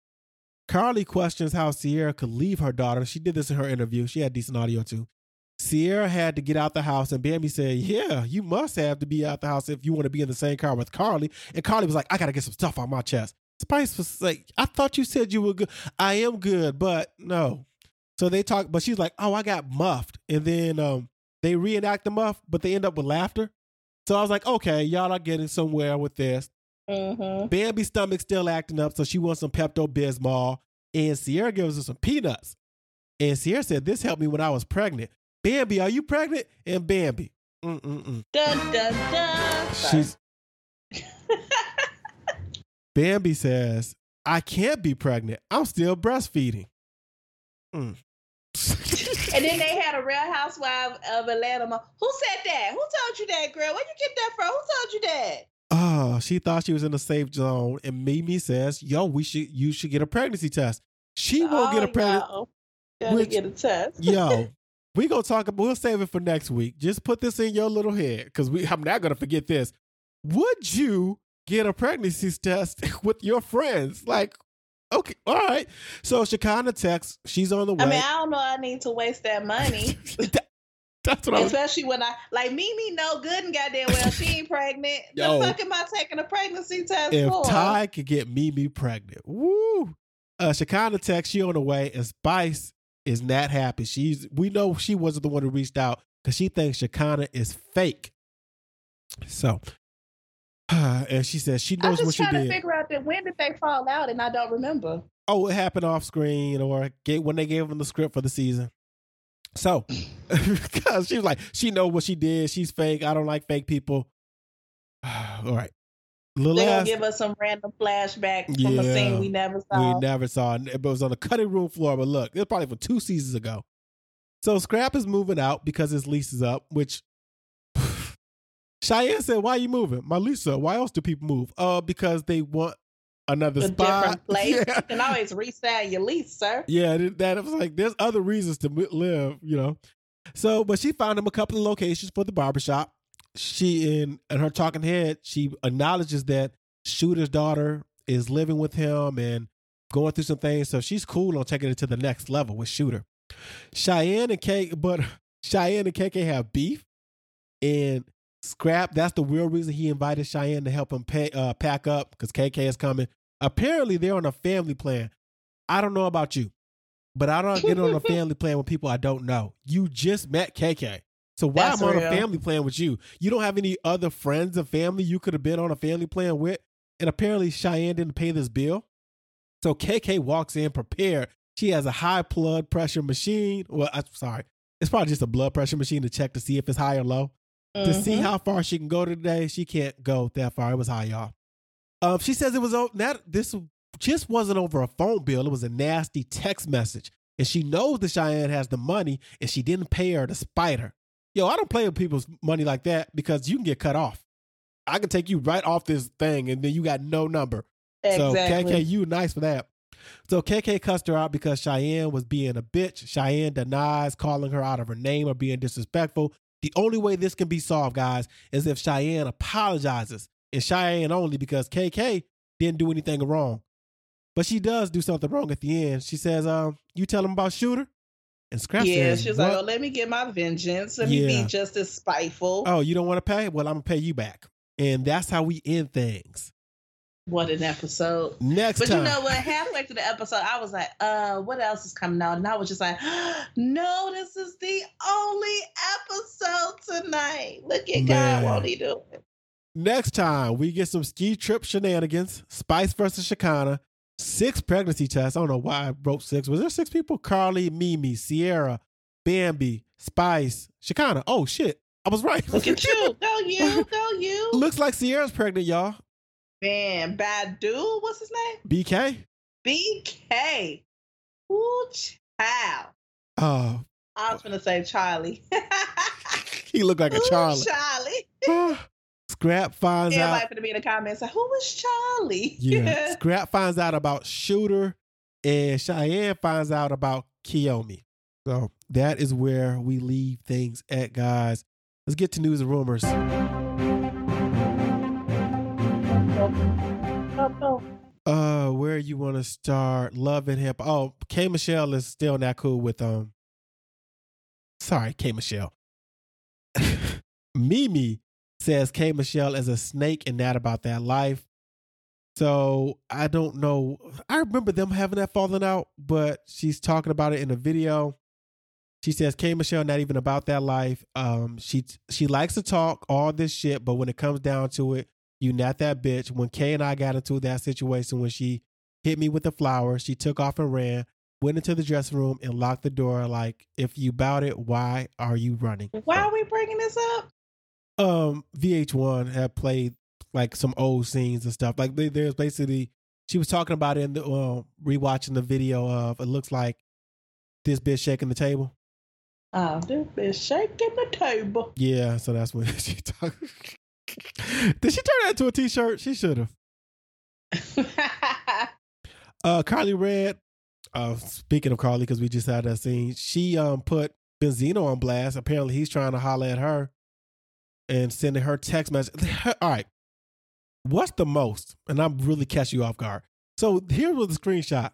Karlie questions how Sierra could leave her daughter. She did this in her interview. She had decent audio too. Sierra had to get out the house, and Bambi said, Yeah, you must have to be out the house if you want to be in the same car with Karlie. And Karlie was like, I got to get some stuff on my chest. Spice was like, I thought you said you were good. I am good, but no. So they talk, but she's like, Oh, I got muffed. And then um, they reenact the muff, but they end up with laughter. So I was like, Okay, y'all are getting somewhere with this. Mm-hmm. Bambi's stomach still acting up, so she wants some Pepto Bismol. And Sierra gives her some peanuts. And Sierra said, This helped me when I was pregnant. Bambi, are you pregnant? And Bambi, mm-mm-mm. Dun dun dun. She's. Bambi says, I can't be pregnant. I'm still breastfeeding. Mm. And then they had a Real Housewife of Atlanta. Who said that? Who told you that, girl? Where you get that from? Who told you that? oh, she thought she was in a safe zone. And Mimi says, Yo, we should you should get a pregnancy test. She won't get a Oh, pregnancy. Gotta Which- get a test. Yo, we gonna talk about. We'll save it for next week. Just put this in your little head because we. I'm not gonna forget this. Would you get a pregnancy test with your friends? Like, okay, all right. So Shekinah texts. She's on the way. I mean, I don't know. I need to waste that money. That- That's what I was. Especially when I like Mimi no good and goddamn well she ain't pregnant. Yo. the fuck am I taking a pregnancy test If for? Ty could get Mimi pregnant, woo! Uh, Shekinah text she on the way, and Spice is not happy. She's we know she wasn't the one who reached out because she thinks Shekinah is fake. So, and she says she knows I'm what just trying to figure out that when did they fall out and I don't remember. oh, it happened off screen or get, when they gave them the script for the season. So, because she was like, she know what she did. She's fake. I don't like fake people. All right. The They're gonna give us some random flashback from a scene we never saw. we never saw it. It was on the cutting room floor. But look, it was probably from two seasons ago. So Scrapp is moving out because his lease is up, which Cheyenne said, Why are you moving? My lease is up. Why else do people move? Uh, because they want another a spot. different place. Yeah. You can always resell your lease, sir. Yeah, that- that was like there's other reasons to live, you know. So, but she found him a couple of locations for the barbershop. She in in her talking head, she acknowledges that Shooter's daughter is living with him and going through some things. So she's cool on taking it to the next level with Shooter. Cheyenne and K, but Cheyenne and KK have beef, and Scrapp. That's the real reason he invited Cheyenne to help him pay, uh, pack up because KK is coming. Apparently, they're on a family plan. I don't know about you, but I don't get on a family plan with people I don't know. You just met KK. So why That's am I on a family plan with you? You don't have any other friends or family you could have been on a family plan with? And apparently Cheyenne didn't pay this bill. So KK walks in prepared. She has a high blood pressure machine. Well, I'm sorry. It's probably just a blood pressure machine to check to see if it's high or low to see Mhm. how far she can go today. She can't go that far. It was high, y'all. Um, she says it was not this just wasn't over a phone bill. It was a nasty text message, and she knows that Cheyenne has the money, and she didn't pay her to spite her. Yo, I don't play with people's money like that because you can get cut off. I can take you right off this thing, and then you got no number. So. KK, you nice for that. So KK cussed her out because Cheyenne was being a bitch. Cheyenne denies calling her out of her name or being disrespectful. The only way this can be solved, guys, is if Cheyenne apologizes. And Cheyenne only because KK didn't do anything wrong. But she does do something wrong at the end. She says, um, you tell him about Shooter? And Scrapp yeah, says, she "What? like, "Oh, let me get my vengeance. Let me be just as spiteful." oh, you don't want to pay? Well, I'm going to pay you back. And that's how we end things. What an episode! Next But time. you know what? Halfway through the episode, I was like, "Uh, what else is coming out?" And I was just like, "No, this is the only episode tonight. Look at Man. God, won't He do it?" Next time, we get some ski trip shenanigans. Spice versus Shekinah. Six pregnancy tests. I don't know why I wrote six. Was there six people? Karlie, Mimi, Sierra, Bambi, Spice, Shekinah. Oh, shit. I was right. Look at you, go you, go you, Looks like Sierra's pregnant, y'all. Man. Badu, what's his name? BK. BK. Ooh, child. Oh, I was gonna say Charlie. he looked like a Ooh, Charlie. Charlie. Ah, Scrapp finds Everybody out. gonna be in the comments like, "Who was Charlie?" Yeah. Scrapp finds out about Shooter, and Cheyenne finds out about Kiyomi. So that is where we leave things at, guys. Let's get to news and rumors. Uh, where you want to start? Love and hip. Oh, K Michelle is still not cool with um. Sorry, K Michelle. Mimi says K Michelle is a snake and not about that life. So I don't know. I remember them having that falling out, but she's talking about it in a video. She says K Michelle not even about that life. Um, she she likes to talk all this shit, but when it comes down to it, you not that bitch. When Kay and I got into that situation when she hit me with the flower, she took off and ran, went into the dressing room and locked the door. Like, if you bout it, why are you running? Why are we bringing this up? um VH1 had played like some old scenes and stuff. Like there's basically she was talking about it in the uh, rewatching the video of it looks like this bitch shaking the table. Oh, this bitch shaking the table. Yeah, so that's what she talked. Did she turn that into a t-shirt? She should have. Uh Karlie Redd, uh speaking of Karlie, because we just had that scene, she um put Benzino on blast. Apparently he's trying to holler at her and sending her text message. All right. What's the most? And I'm really catching you off guard. So here was the screenshot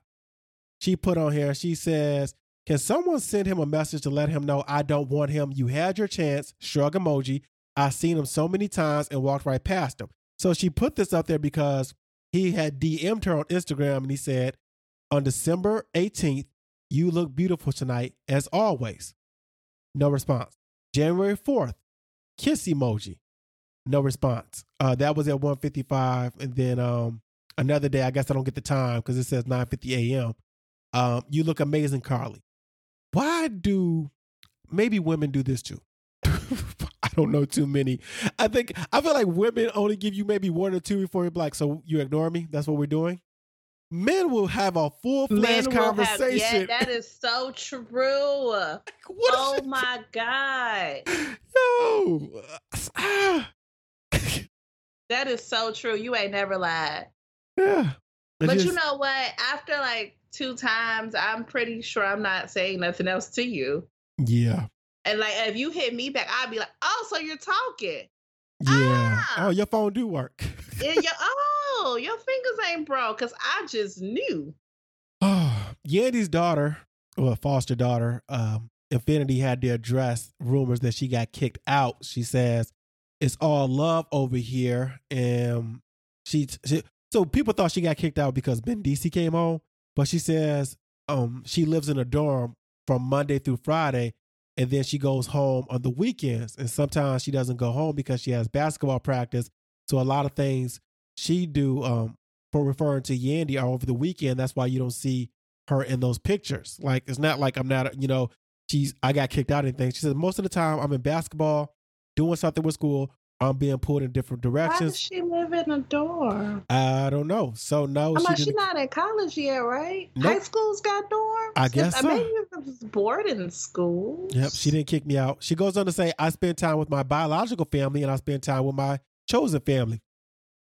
she put on here. She says, Can someone send him a message to let him know I don't want him? You had your chance. Shrug emoji. I've seen him so many times and walked right past him. So she put this up there because he had DM'd her on Instagram and he said, On December 18th, you look beautiful tonight, as always. No response. January 4th, kiss emoji. No response. Uh, that was at 155. And then um, another day, I guess I don't get the time because it says 9:50 a.m. Um, you look amazing, Karlie. Why do maybe women do this too? I don't know too many. I think I feel like women only give you maybe one or two before you're like, so you ignore me. That's what we're doing. Men will have a full fledged conversation. Have, yeah, that is so true. what oh my god. Yo. Ah. that is so true. You ain't never lied. Yeah. But just, you know what? After like two times, I'm pretty sure I'm not saying nothing else to you. Yeah. And like if you hit me back, I'd be like, "Oh, so you're talking." Yeah. Ah. Oh, your phone do work. yeah, your, oh, your fingers ain't broke because I just knew. Oh, Yandy's daughter, well, foster daughter, um, Infinity had to address rumors that she got kicked out. She says it's all love over here, and she, she so people thought she got kicked out because Mendeecees came home, but she says um she lives in a dorm from Monday through Friday, and then she goes home on the weekends. And sometimes she doesn't go home because she has basketball practice. So a lot of things she do um, for referring to Yandy are over the weekend. That's why you don't see her in those pictures. Like it's not like I'm not, you know, she's I got kicked out anything. She said most of the time I'm in basketball, doing something with school, I'm being pulled in different directions. Why does she live in a dorm? I don't know. So no, I'm she she's not in college yet, right? Nope. High school's got dorms. I guess so. Maybe it's boarding school. Yep, she didn't kick me out. She goes on to say, "I spend time with my biological family, and I spend time with my chosen family."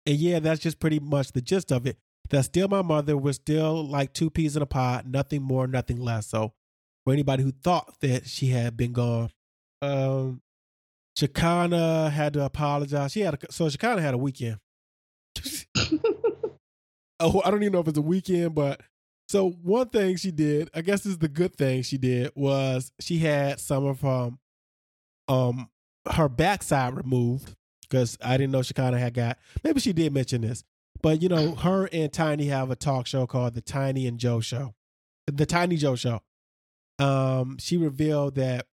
And yeah, that's just pretty much the gist of it. That's still my mother. We're still like two peas in a pod, nothing more, nothing less. So, for anybody who thought that she had been gone, um, Shekinah had to apologize. She had a, so Shekinah had a weekend. oh, I don't even know if it's a weekend, but so one thing she did, I guess this is the good thing she did, was she had some of um um her backside removed because I didn't know Shekinah had got. Maybe she did mention this, but you know, her and Tiny have a talk show called the Tiny and Jo Show, the Tiny Jo Show. Um, she revealed that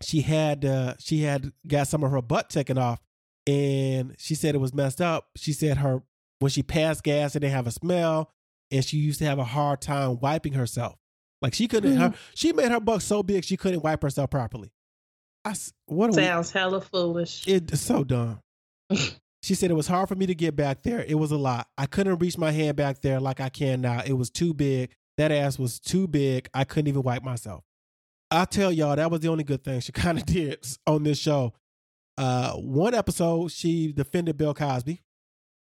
she had uh, she had got some of her butt taken off, and she said it was messed up. She said her when she passed gas, it didn't have a smell, and she used to have a hard time wiping herself. Like she couldn't. Mm-hmm. Her, she made her butt so big she couldn't wipe herself properly. I what sounds we, hella foolish. It's so dumb. she said it was hard for me to get back there. It was a lot. I couldn't reach my hand back there like I can now. It was too big. That ass was too big. I couldn't even wipe myself. I tell y'all that was the only good thing she kind of did on this show. Uh, one episode she defended Bill Cosby.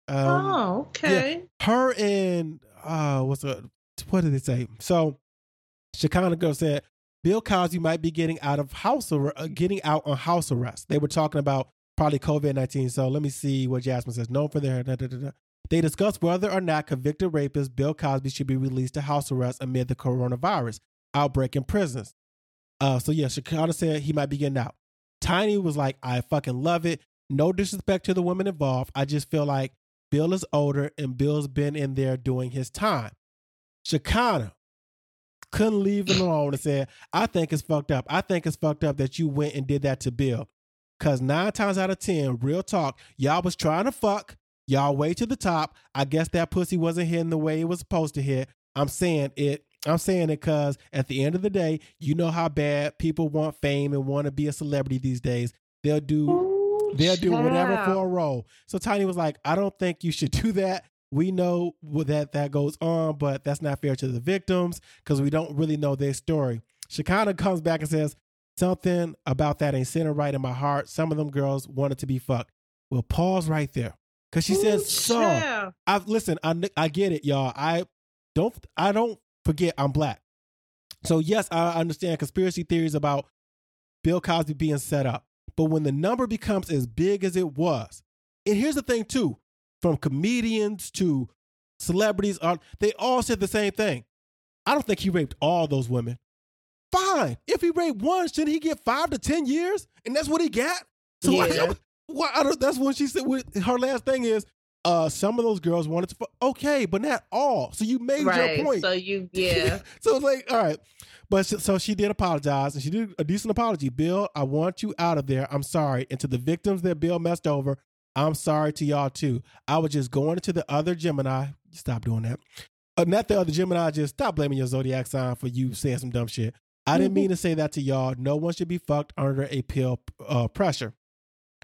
Um, oh, okay. Yeah, her and uh, what's the what did they say? So Shekinah girl said Bill Cosby might be getting out of house or uh, getting out on house arrest. They were talking about probably COVID nineteen. So let me see what Jasmine says. Known for their da, da, da, they discussed whether or not convicted rapist Bill Cosby should be released to house arrest amid the coronavirus outbreak in prisons. Uh, so yeah, Shekinah said he might be getting out. Tiny was like, I fucking love it. No disrespect to the women involved. I just feel like Bill is older and Bill's been in there doing his time. Shekinah couldn't leave it alone and said, I think it's fucked up. I think it's fucked up that you went and did that to Bill. Cause nine times out of ten, real talk, y'all was trying to fuck. Y'all way to the top. I guess that pussy wasn't hitting the way it was supposed to hit. I'm saying it I'm saying it because at the end of the day, you know how bad people want fame and want to be a celebrity these days. They'll do Ooh, they'll do whatever for a role. So Tiny was like, I don't think you should do that. We know that that goes on, but that's not fair to the victims because we don't really know their story. Shekinah comes back and says, Something about that ain't sitting right in my heart. Some of them girls wanted to be fucked. Well, pause right there. Cause she Ooh, says so. I listen. I I get it, y'all. I don't. I don't forget I'm black. So yes, I understand conspiracy theories about Bill Cosby being set up. But when the number becomes as big as it was, and here's the thing too, from comedians to celebrities, uh, they all said the same thing. I don't think he raped all those women. Fine. If he raped one, shouldn't he get five to ten years? And that's what he got. So Yeah. well, I don't, that's what she said. Her last thing is, uh, some of those girls wanted to. Okay, but not all. So you made right. your point. So you, yeah. so it's like, all right. But sh- so she did apologize and she did a decent apology. Bill, I want you out of there. I'm sorry. And to the victims that Bill messed over, I'm sorry to y'all too. I was just going to the other Gemini. Stop doing that. Uh, not the other Gemini, just stop blaming your zodiac sign for you saying some dumb shit. I didn't mean to say that to y'all. No one should be fucked under a pill uh, pressure.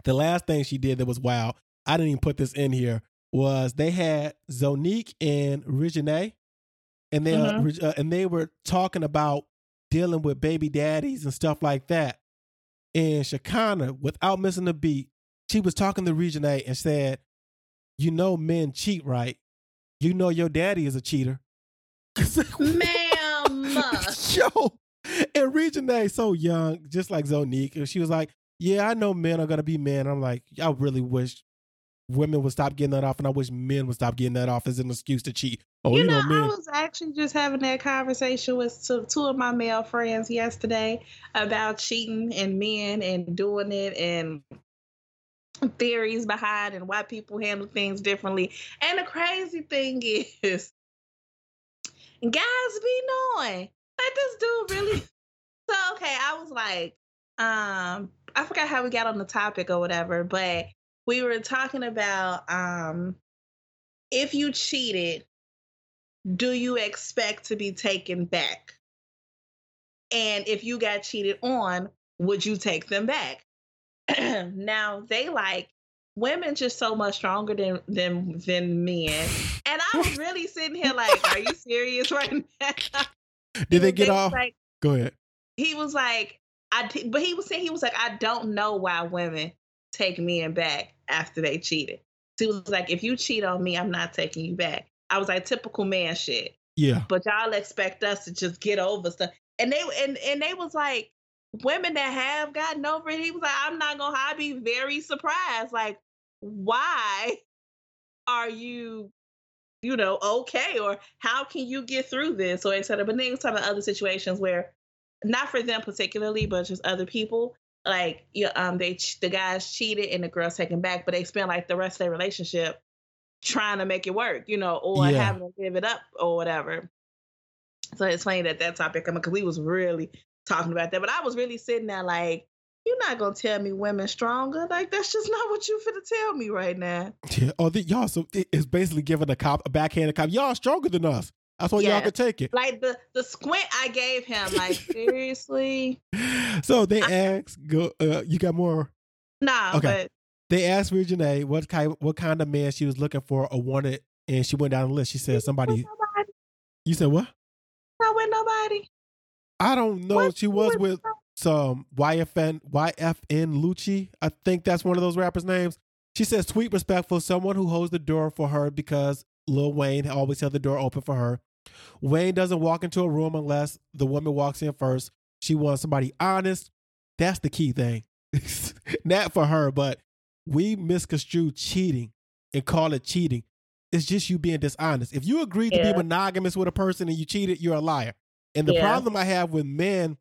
The last thing she did that was wild, I didn't even put this in here, was they had Zonique and Regine, and they uh, Mhm. Uh, and they were talking about dealing with baby daddies and stuff like that. And Shekinah, without missing a beat, she was talking to Regine and said, "You know, men cheat, right? You know, your daddy is a cheater." Ma'am. Yo, and Regine so young, just like Zonique, and she was like, "Yeah, I know men are gonna be men." I'm like, I really wish women would stop getting that off, and I wish men would stop getting that off as an excuse to cheat. Oh, you you, know, know, men. I was actually just having that conversation with two, two of my male friends yesterday about cheating and men and doing it and theories behind and why people handle things differently. And the crazy thing is, guys be knowing. Like this dude really. So okay, I was like, um, I forgot how we got on the topic or whatever, but we were talking about um, if you cheated do you expect to be taken back? And if you got cheated on, would you take them back? now they like women just so much stronger than than than men. And I was really sitting here like, are you serious right now? Did they get was off? Like, Go ahead. he was like, I but he was saying he was like, I don't know why women take men back after they cheated. She was like, if you cheat on me, I'm not taking you back. I was like, typical man shit. Yeah, But y'all expect us to just get over stuff. And they and and they was like, women that have gotten over it, he was like, I'm not gonna I'd be very surprised. Like, why are you you know, okay, or how can you get through this, or et cetera. But then he was talking about other situations where, not for them particularly, but just other people, like yeah, um, they the guys cheated and the girls taken back, but they spent like the rest of their relationship trying to make it work, you know, or Yeah. having to give it up or whatever. So it's funny that that topic coming because we was really talking about that, but I was really sitting there like, you're not gonna tell me women stronger, like that's just not what you finna tell me right now. yeah. Oh, the, y'all. So it- it's basically giving a cop a backhanded cop. Y'all stronger than us. That's why y'all could take it. Like the the squint I gave him, like seriously, So they asked, "Go, uh, you got more?" nah. Okay. They asked Regine what kind what kind of man she was looking for or wanted, and she went down the list. She said somebody. You said what? not with nobody. I don't know. What- she was with some YFN YFN Lucci. I think that's one of those rappers' names. She says sweet, respectful, someone who holds the door for her because Lil Wayne always held the door open for her. Wayne doesn't walk into a room unless the woman walks in first. She wants somebody honest. That's the key thing. Not for her, but we misconstrue cheating and call it cheating. It's just you being dishonest. If you agreed to be monogamous with a person and you cheated, you're a liar. And the Yeah. problem I have with men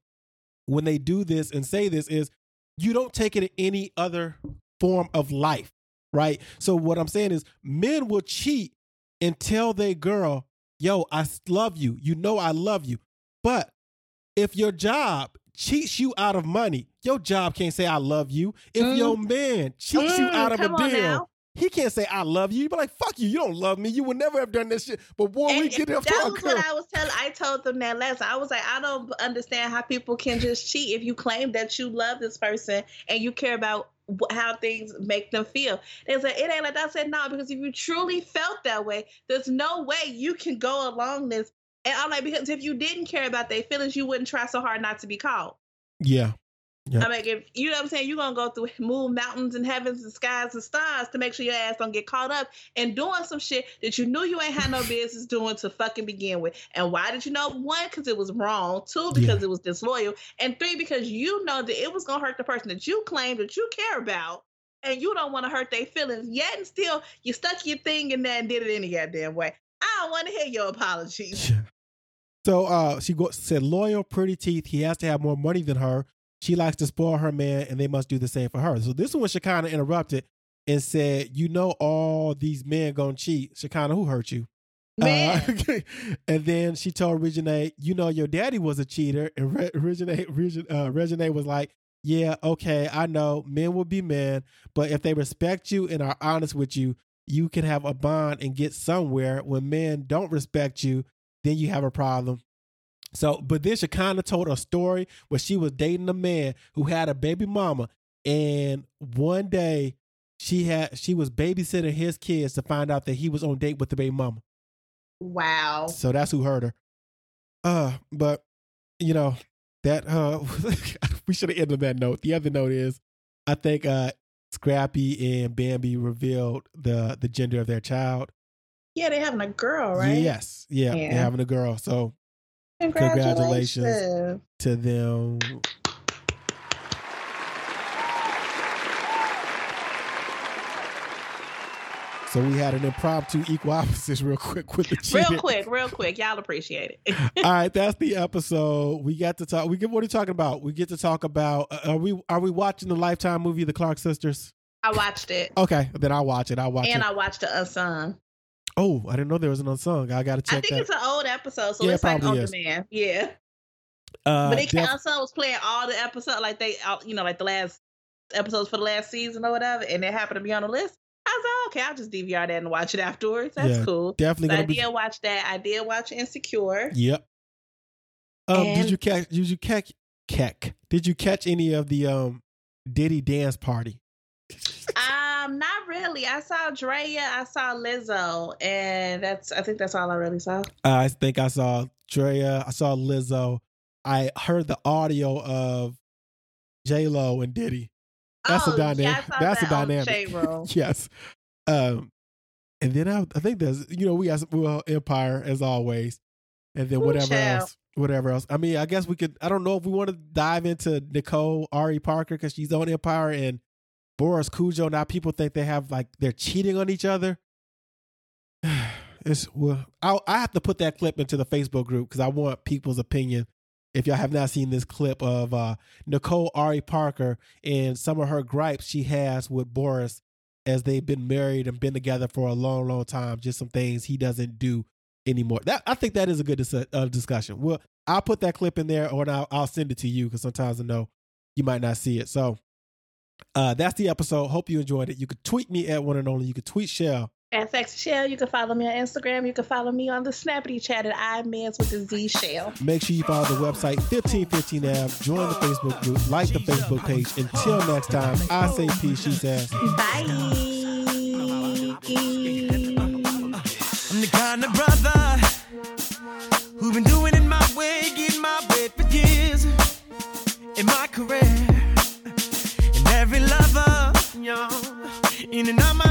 when they do this and say this is you don't take it in any other form of life, right? So what I'm saying is men will cheat and tell their girl, "Yo, I love you. You know I love you." But if your job cheats you out of money, your job can't say I love you. If Mm. your man cheats you Mm, out of a deal, now. he can't say I love you. You be like, "Fuck you. You don't love me. You would never have done this shit." But boy, we get and to that was what I was telling. I told them that last. I was like, I don't understand how people can just cheat if you claim that you love this person and you care about how things make them feel. They said it ain't like that. I said no because if you truly felt that way, there's no way you can go along this. And I'm like, because if you didn't care about their feelings, you wouldn't try so hard not to be caught. yeah. Yeah. I mean, if you know what I'm saying, you're gonna go through move mountains, and heavens, and skies, and stars to make sure your ass don't get caught up in doing some shit that you knew you ain't had no business doing to fucking begin with. And why did you know? One, because it was wrong. Two, because it was disloyal. And three, because you know that it was gonna hurt the person that you claim that you care about. And you don't want to hurt their feelings. Yet and still, you stuck your thing in there and did it any goddamn way. I don't want to hear your apologies. So uh, she go- said, loyal, pretty teeth. He has to have more money than her. She likes to spoil her man, and they must do the same for her. So this one, Shekinah interrupted and said, "You know, all these men gonna cheat. Shekinah, who hurt you?" Man. Uh, and then she told Regine, "You know, your daddy was a cheater." And Re- Regine, Regine, uh, Regine was like, "Yeah, okay, I know. Men will be men, but if they respect you and are honest with you, you can have a bond and get somewhere. When men don't respect you, then you have a problem." So, but then she kind of told a story where she was dating a man who had a baby mama, and one day she had she was babysitting his kids to find out that he was on date with the baby mama. Wow. So that's who hurt her. Uh, but you know that uh, we should have ended on that note. The other note is, I think uh, Scrappy and Bambi revealed the the gender of their child. Yeah, they're having a girl, right? Yes, yeah, Yeah. they're having a girl. So Congratulations. Congratulations. to them. So we had an impromptu equal opposites real quick with the Real quick, real quick. Y'all appreciate it. All right, that's the episode. We got to talk. We get what are you talking about? We get to talk about. uh, Are we are we watching the Lifetime movie, The Clark Sisters? I watched it. Okay, then I'll watch it. I'll watch and it. I watched the Unsung. Oh, I didn't know there was an unsung. I got to check. I think that. it's an old episode, so Yeah, it it's like on is. demand. Yeah. uh, but they def- Unsung was playing all the episodes, like they, all- you know, like the last episodes for the last season or whatever, and it happened to be on the list. I was like, okay, I'll just DVR that and watch it afterwards. That's Yeah, cool. definitely So I gonna be. did watch that. I did watch Insecure. Yep. Um, did you catch? Did you catch? Catch? Did you catch any of the um Diddy dance party? Um, not really. I saw Drea, I saw Lizzo, and that's I think that's all I really saw. I think I saw Drea. I saw Lizzo. I heard the audio of J Lo and Diddy. That's a oh, dynamic- Yeah, that's a that on dynamic. Yes. Um, and then I, I think there's you know we got well Empire as always, and then Ooh, whatever child. else, whatever else. I mean, I guess we could. I don't know if we want to dive into Nicole Ari Parker because she's on Empire and Boris Kodjoe. Now people think they have like they're cheating on each other. It's well, I I have to put that clip into the Facebook group because I want people's opinion. If y'all have not seen this clip of uh, Nicole Ari Parker and some of her gripes she has with Boris as they've been married and been together for a long, long time, just some things he doesn't do anymore. That I think that is a good dis- uh, discussion. Well, I'll put that clip in there, or I'll, I'll send it to you because sometimes I know you might not see it. So uh, that's the episode. Hope you enjoyed it. You could tweet me at one and only. You could tweet Shell. At Sexy Shell, you can follow me on Instagram. You can follow me on the Snappity Chat at iMans with the Z Shell. Make sure you follow the website 1515 Ave. Join the Facebook group. Like the Facebook page. Until next time, I say peace. She says. Bye. In and out my